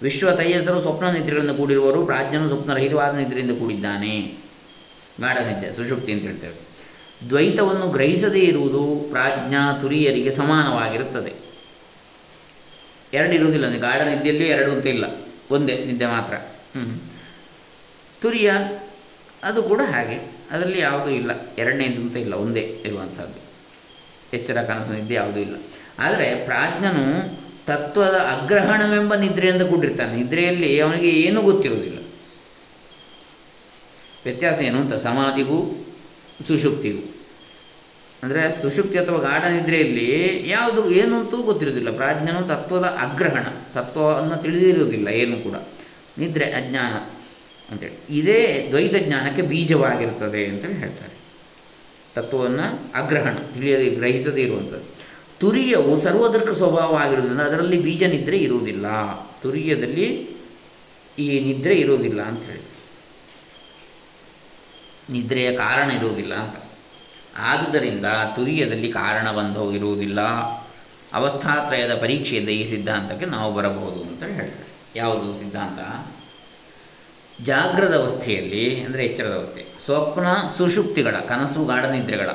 ವಿಶ್ವ ತೈಯಸರು ಸ್ವಪ್ನ ನಿದ್ರೆಗಳಿಂದ ಕೂಡಿರುವವರು ಪ್ರಾಜ್ಞನು ಸ್ವಪ್ನರಹಿತವಾದ ನಿದ್ರೆಯಿಂದ ಕೂಡಿದ್ದಾನೆ. ಗಾಢ ನಿದ್ದೆ ಸುಷುಪ್ತಿ ಅಂತ ಹೇಳ್ತೇವೆ. ದ್ವೈತವನ್ನು ಗ್ರಹಿಸದೇ ಇರುವುದು ಪ್ರಾಜ್ಞಾ ತುರಿಯರಿಗೆ ಸಮಾನವಾಗಿರುತ್ತದೆ. ಎರಡು ಇರುವುದಿಲ್ಲ ಗಾಢ ನಿದ್ದೆಯಲ್ಲಿ ಎರಡು ಅಂತ ಇಲ್ಲ. ಒಂದೇ ನಿದ್ದೆ ಮಾತ್ರ. ಹ್ಞೂ ತುರಿಯ ಅದು ಕೂಡ ಹಾಗೆ. ಅದರಲ್ಲಿ ಯಾವುದೂ ಇಲ್ಲ. ಎರಡನೇದು ಅಂತ ಇಲ್ಲ, ಒಂದೇ ಇರುವಂಥದ್ದು. ಎಚ್ಚರ ಕನಸು ನಿದ್ದೆ ಯಾವುದೂ ಇಲ್ಲ. ಆದರೆ ಪ್ರಾಜ್ಞನು ತತ್ವದ ಅಗ್ರಹಣವೆಂಬ ನಿದ್ರೆಯಿಂದ ಕೂಡಿರ್ತಾನೆ. ನಿದ್ರೆಯಲ್ಲಿ ಅವನಿಗೆ ಏನೂ ಗೊತ್ತಿರುವುದಿಲ್ಲ. ವ್ಯತ್ಯಾಸ ಏನು ಅಂತ ಸಮಾಧಿಗೂ ಸುಷುಪ್ತಿಗೂ. ಅಂದರೆ ಸುಷುಪ್ತಿ ಅಥವಾ ಗಾಢ ನಿದ್ರೆಯಲ್ಲಿ ಯಾವುದು ಏನು ಅಂತೂ ಗೊತ್ತಿರೋದಿಲ್ಲ ಪ್ರಾಜ್ಞನು ತತ್ವದ ಅಗ್ರಹಣ, ತತ್ವವನ್ನು ತಿಳಿದಿರುವುದಿಲ್ಲ, ಏನು ಕೂಡ. ನಿದ್ರೆ ಅಜ್ಞಾನ. ಅಂತೇಳಿ. ಇದೇ ದ್ವೈತ ಜ್ಞಾನಕ್ಕೆ ಬೀಜವಾಗಿರ್ತದೆ ಅಂತೇಳಿ ಹೇಳ್ತಾರೆ. ತತ್ವವನ್ನು ಅಗ್ರಹಣ, ತಿಳಿಯದೆ ಗ್ರಹಿಸದೇ ಇರುವಂಥದ್ದು. ತುರಿಯವು ಸರ್ವದರ್ಕ ಸ್ವಭಾವ ಆಗಿರೋದ್ರಿಂದ ಅದರಲ್ಲಿ ಬೀಜ ನಿದ್ರೆ ಇರುವುದಿಲ್ಲ. ತುರಿಯದಲ್ಲಿ ಈ ನಿದ್ರೆ ಇರುವುದಿಲ್ಲ ಅಂತ ಹೇಳಿ. ನಿದ್ರೆಯ ಕಾರಣ ಇರುವುದಿಲ್ಲ ಅಂತ. ಆದುದರಿಂದ ತುರಿಯದಲ್ಲಿ ಕಾರಣ ಬಂಧವು ಇರುವುದಿಲ್ಲ. ಅವಸ್ಥಾತ್ರಯದ ಪರೀಕ್ಷೆಯಿಂದ ಈ ಸಿದ್ಧಾಂತಕ್ಕೆ ನಾವು ಬರಬಹುದು ಅಂತ ಹೇಳ್ತಾರೆ. ಯಾವುದು ಸಿದ್ಧಾಂತ? ಜಾಗ್ರದ ಅವಸ್ಥೆಯಲ್ಲಿ, ಅಂದರೆ ಎಚ್ಚರದ ಅವಸ್ಥೆ. ಸ್ವಪ್ನ ಸುಷುಪ್ತಿಗಳ, ಕನಸು ಗಾಢ ನಿದ್ರೆಗಳ,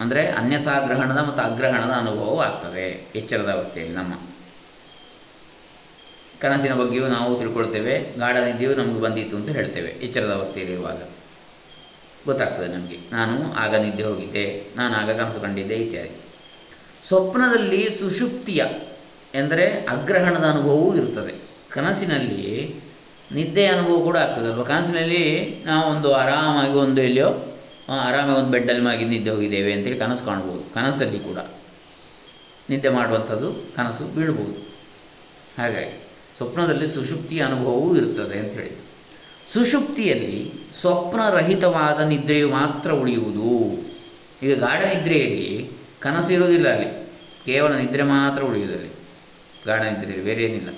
ಅಂದರೆ ಅನ್ಯಥಾಗ್ರಹಣದ ಮತ್ತು ಅಗ್ರಹಣದ ಅನುಭವವೂ ಆಗ್ತದೆ, ಎಚ್ಚರದ ಅವಸ್ಥೆಯಲ್ಲಿ ನಮ್ಮ. ಕನಸಿನ ಬಗ್ಗೆಯೂ ನಾವು ತಿಳ್ಕೊಳ್ತೇವೆ, ಗಾಢ ನಿದ್ದೆಯೂ ನಮಗೆ ಬಂದಿತ್ತು ಅಂತ ಹೇಳ್ತೇವೆ, ಎಚ್ಚರದ ಅವಸ್ಥೆಯಲ್ಲಿರುವಾಗ. ಗೊತ್ತಾಗ್ತದೆ ನಮಗೆ, ನಾನು ಆಗ ನಿದ್ದೆ ಹೋಗಿದ್ದೆ, ನಾನು ಆಗ ಕನಸು ಕಂಡಿದ್ದೆ, ಇತ್ಯಾದಿ. ಸ್ವಪ್ನದಲ್ಲಿ ಸುಷುಪ್ತಿಯ ಎಂದರೆ ಅಗ್ರಹಣದ ಅನುಭವವೂ ಇರುತ್ತದೆ. ಕನಸಿನಲ್ಲಿ ನಿದ್ದೆ ಅನುಭವ ಕೂಡ ಆಗ್ತದಲ್ವ ಕನಸಿನಲ್ಲಿ ನಾವು ಒಂದು ಆರಾಮಾಗಿ ಒಂದು ಎಲ್ಲಿಯೋ ಆರಾಮಾಗಿ ಒಂದು ಬೆಡ್ಡಲ್ಲಿ ಮಾಗಿ ನಿದ್ದೆ ಹೋಗಿದ್ದೇವೆ ಅಂತೇಳಿ ಕನಸು ಕಾಣ್ಬೋದು. ಕನಸಲ್ಲಿ ಕೂಡ. ನಿದ್ದೆ ಮಾಡುವಂಥದ್ದು ಕನಸು ಬೀಳ್ಬೋದು. ಹಾಗಾಗಿ ಸ್ವಪ್ನದಲ್ಲಿ ಸುಷುಪ್ತಿಯ ಅನುಭವವೂ ಇರುತ್ತದೆ ಅಂತ ಹೇಳಿ ಸುಷುಪ್ತಿಯಲ್ಲಿ ಸ್ವಪ್ನರಹಿತವಾದ ನಿದ್ರೆಯು ಮಾತ್ರ ಉಳಿಯುವುದು. ಈಗ ಗಾಢ ನಿದ್ರೆಯಲ್ಲಿ ಕನಸು ಇರುವುದಿಲ್ಲ ಅಲ್ಲಿ. ಕೇವಲ ನಿದ್ರೆ ಮಾತ್ರ ಉಳಿಯುವುದಲ್ಲಿ ಗಾಢ ನಿದ್ರೆಯಲ್ಲಿ ಬೇರೆ ಏನಿಲ್ಲ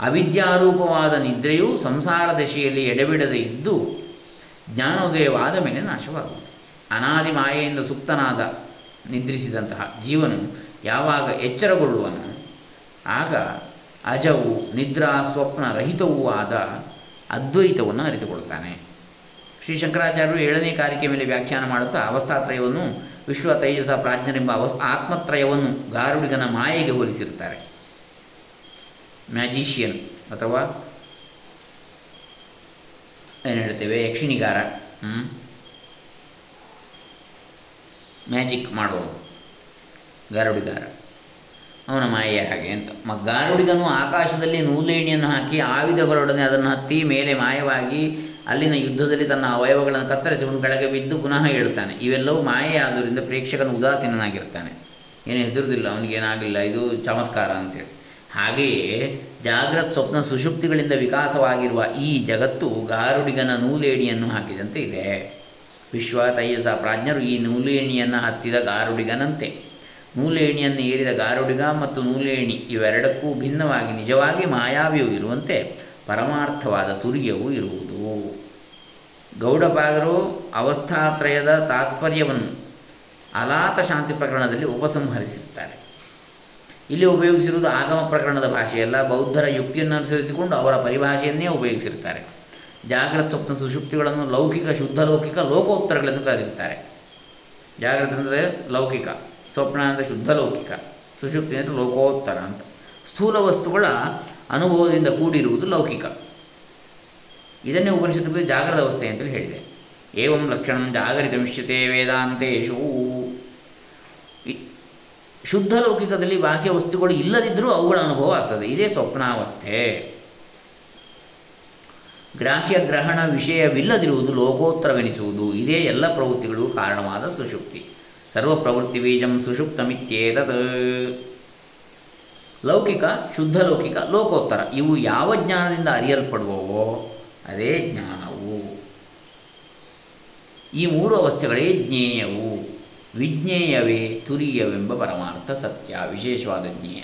ಅವಿದ್ಯಾರೂಪವಾದ ನಿದ್ರೆಯು ಸಂಸಾರ ದಶೆಯಲ್ಲಿ ಎಡೆಬಿಡದೆ ಇದ್ದು ಜ್ಞಾನೋದಯವಾದ ಮೇಲೆ ನಾಶವಾಗುವುದು. ಅನಾದಿ ಮಾಯೆಯಿಂದ ಸುಪ್ತನಾದ ನಿದ್ರಿಸಿದಂತಹ ಜೀವನು ಯಾವಾಗ ಎಚ್ಚರಗೊಳ್ಳುವನು? ಆಗ ಅಜವು ನಿದ್ರಾ ಸ್ವಪ್ನ ರಹಿತವೂ ಆದ ಅದ್ವೈತವನ್ನು ಅರಿತುಕೊಳ್ತಾನೆ ಶ್ರೀ ಶಂಕರಾಚಾರ್ಯರು ಏಳನೇ ಕಾರಿಕೆ ಮೇಲೆ ವ್ಯಾಖ್ಯಾನ ಮಾಡುತ್ತಾ ಅವಸ್ಥಾತ್ರಯವನ್ನು ವಿಶ್ವ ತೈಜಸ ಪ್ರಾಜ್ಞರೆಂಬ ಅವಸ್, ಆತ್ಮತ್ರಯವನ್ನು ಗಾರುಡಿಗನ ಮಾಯೆಗೆ ಹೋಲಿಸಿರುತ್ತಾರೆ. ಮ್ಯಾಜಿಷಿಯನ್ ಅಥವಾ ಏನು ಹೇಳ್ತೇವೆ ಯಕ್ಷಿಣಿಗಾರ? ಮ್ಯಾಜಿಕ್ ಮಾಡುವ ಗಾರುಡಿಗಾರ. ಅವನ ಮಾಯೆ ಹಾಗೆ ಅಂತ. ಮ ಗಾರುಡಿಗನು ಆಕಾಶದಲ್ಲಿ ನೂಲೇಣಿಯನ್ನು ಹಾಕಿ ಆಯುಧಗಳೊಡನೆ ಅದನ್ನು ಹತ್ತಿ ಮೇಲೆ ಮಾಯವಾಗಿ ಅಲ್ಲಿನ ಯುದ್ಧದಲ್ಲಿ ತನ್ನ ಅವಯವಗಳನ್ನು ಕತ್ತರಿಸಿಕೊಂಡು ಕೆಳಗೆ ಬಿದ್ದು ಪುನಃ ಹೇಳುತ್ತಾನೆ ಇವೆಲ್ಲವೂ ಮಾಯೆ ಆದುದರಿಂದ ಪ್ರೇಕ್ಷಕನು ಉದಾಸೀನನಾಗಿರ್ತಾನೆ. ಏನು ಹೆದರುವುದಿಲ್ಲ ಅವನಿಗೇನಾಗಲಿಲ್ಲ ಇದು ಚಮತ್ಕಾರ ಅಂತೇಳಿ. ಹಾಗೆಯೇ ಜಾಗ್ರತ್ ಸ್ವಪ್ನ ಸುಷುಪ್ತಿಗಳಿಂದ ವಿಕಾಸವಾಗಿರುವ ಈ ಜಗತ್ತು ಗಾರುಡಿಗನ ನೂಲೇಣಿಯನ್ನು ಹಾಕಿದಂತೆ ಇದೆ. ವಿಶ್ವ ತೈಯಸ ಪ್ರಾಜ್ಞರು ಈ ನೂಲೇಣಿಯನ್ನು ಹತ್ತಿದ ಗಾರುಡಿಗನಂತೆ. ನೂಲೇಣಿಯನ್ನು ಏರಿದ ಗಾರುಡಿಗ ಮತ್ತು ನೂಲೇಣಿ ಇವೆರಡಕ್ಕೂ ಭಿನ್ನವಾಗಿ ನಿಜವಾಗಿ ಮಾಯಾವಿಯೂ ಇರುವಂತೆ ಪರಮಾರ್ಥವಾದ ತುರ್ಯವು ಇರುವುದು. ಗೌಡಪಾದರು ಅವಸ್ಥಾತ್ರಯದ ತಾತ್ಪರ್ಯವನ್ನು ಅಲಾತ ಶಾಂತಿ ಪ್ರಕರಣದಲ್ಲಿ ಉಪಸಂಹರಿಸಿರ್ತಾರೆ ಇಲ್ಲಿ ಉಪಯೋಗಿಸಿರುವುದು ಆಗಮ ಪ್ರಕರಣದ ಭಾಷೆಯಲ್ಲ ಬೌದ್ಧರ ಯುಕ್ತಿಯನ್ನು ಅನುಸರಿಸಿಕೊಂಡು ಅವರ ಪರಿಭಾಷೆಯನ್ನೇ ಉಪಯೋಗಿಸಿರ್ತಾರೆ ಜಾಗೃತ ಸ್ವಪ್ನ ಸುಷುಪ್ತಿಗಳನ್ನು ಲೌಕಿಕ, ಶುದ್ಧ ಲೌಕಿಕ ಲೋಕೋತ್ತರಗಳೆಂದು ಕರೆದಿರ್ತಾರೆ ಜಾಗೃತ ಅಂದರೆ ಲೌಕಿಕ, ಸ್ವಪ್ನ ಅಂದರೆ ಶುದ್ಧ ಲೌಕಿಕ, ಸುಷುಪ್ತಿ ಅಂದರೆ ಲೋಕೋತ್ತರ ಅಂತ. ಸ್ಥೂಲ ವಸ್ತುಗಳ ಅನುಭವದಿಂದ ಕೂಡಿರುವುದು ಲೌಕಿಕ. ಇದನ್ನೇ ಉಪನಿಷತ್ತು ಜಾಗೃತ ಅವಸ್ಥೆ ಅಂತೇಳಿ ಹೇಳಿದೆ. ಏವಂ ಲಕ್ಷಣ ಜಾಗರಿತ ವೇದಾಂತೇಶು. ಶುದ್ಧ ಲೌಕಿಕದಲ್ಲಿ ಬಾಹ್ಯ ವಸ್ತುಗಳು ಇಲ್ಲದಿದ್ದರೂ ಅವುಗಳ ಅನುಭವ ಆಗ್ತದೆ. ಇದೇ ಸ್ವಪ್ನಾವಸ್ಥೆ. ಗ್ರಾಹ್ಯ ಗ್ರಹಣ ವಿಷಯವಿಲ್ಲದಿರುವುದು ಲೋಕೋತ್ತರವೆನಿಸುವುದು. ಇದೇ ಎಲ್ಲ ಪ್ರವೃತ್ತಿಗಳು ಕಾರಣವಾದ ಸುಷುಪ್ತಿ. ಸರ್ವ ಪ್ರವೃತ್ತಿ ಬೀಜಂ ಸುಷುಪ್ತಮಿತ್ಯೇತತ್. ಲೌಕಿಕ, ಶುದ್ಧ ಲೌಕಿಕ, ಲೋಕೋತ್ತರ, ಇವು ಯಾವ ಜ್ಞಾನದಿಂದ ಅರಿಯಲ್ಪಡುವವೋ, ಅದೇ ಜ್ಞಾನವು. ಈ ಮೂರು ಅವಸ್ಥೆಗಳೇ ಜ್ಞೇಯವು. ವಿಜ್ಞೇಯವೇ ತುರಿಯವೆಂಬ ಪರಮಾರ್ಥ ಸತ್ಯ, ವಿಶೇಷವಾದ ಜ್ಞೇಯ.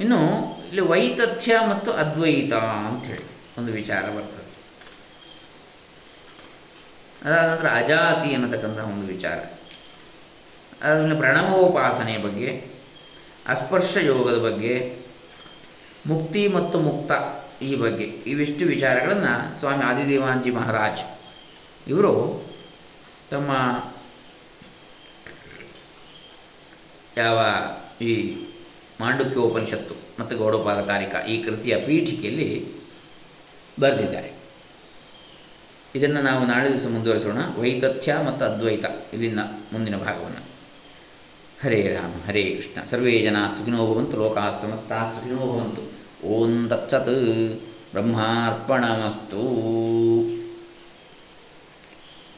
ಇನ್ನು ಇಲ್ಲಿ ವೈತಥ್ಯ ಮತ್ತು ಅದ್ವೈತ ಅಂತ ಹೇಳಿ ಒಂದು ವಿಚಾರ ಬರ್ತದೆ. ಅದಾದ ನಂತರ ಅಜಾತಿ ಅನ್ನತಕ್ಕಂಥ ಒಂದು ವಿಚಾರ. ಅದಾದಮೇಲೆ ಪ್ರಣವೋಪಾಸನೆಯ ಬಗ್ಗೆ, ಅಸ್ಪರ್ಶ ಯೋಗದ ಬಗ್ಗೆ, ಮುಕ್ತಿ ಮತ್ತು ಮುಕ್ತ ಈ ಬಗ್ಗೆ ಇವಿಷ್ಟು ವಿಚಾರಗಳನ್ನು ಸ್ವಾಮಿ ಆದಿದೇವಾಂಜಿ ಮಹಾರಾಜ್ ಇವರು ತಮ್ಮ ಯಾವ ಈ ಮಾಂಡುಕ್ಯ ಉಪನಿಷತ್ತು ಮತ್ತು ಗೌಡಪಾದ ಕಾರಿಕ ಈ ಕೃತಿಯ ಪೀಠಿಕೆಯಲ್ಲಿ ಬರೆದಿದ್ದಾರೆ. ಇದನ್ನು ನಾವು ನಾಳೆ ದಿವಸ ಮುಂದುವರಿಸೋಣ. ವೈತಥ್ಯ ಮತ್ತು ಅದ್ವೈತ ಇಲ್ಲಿನ ಮುಂದಿನ ಭಾಗವನ್ನು. ಹರೇ ರಾಮ, ಹರೇ ಕೃಷ್ಣ. ಸರ್ವೇ ಜನ ಸುಖಿನೋ ಭವಂತು ಲೋಕಾ ಸುಖಿನೋ ಭವಂತು. ಓಂ ತತ್ಸತ್. ಬ್ರಹ್ಮಾರ್ಪಣಮಸ್ತು.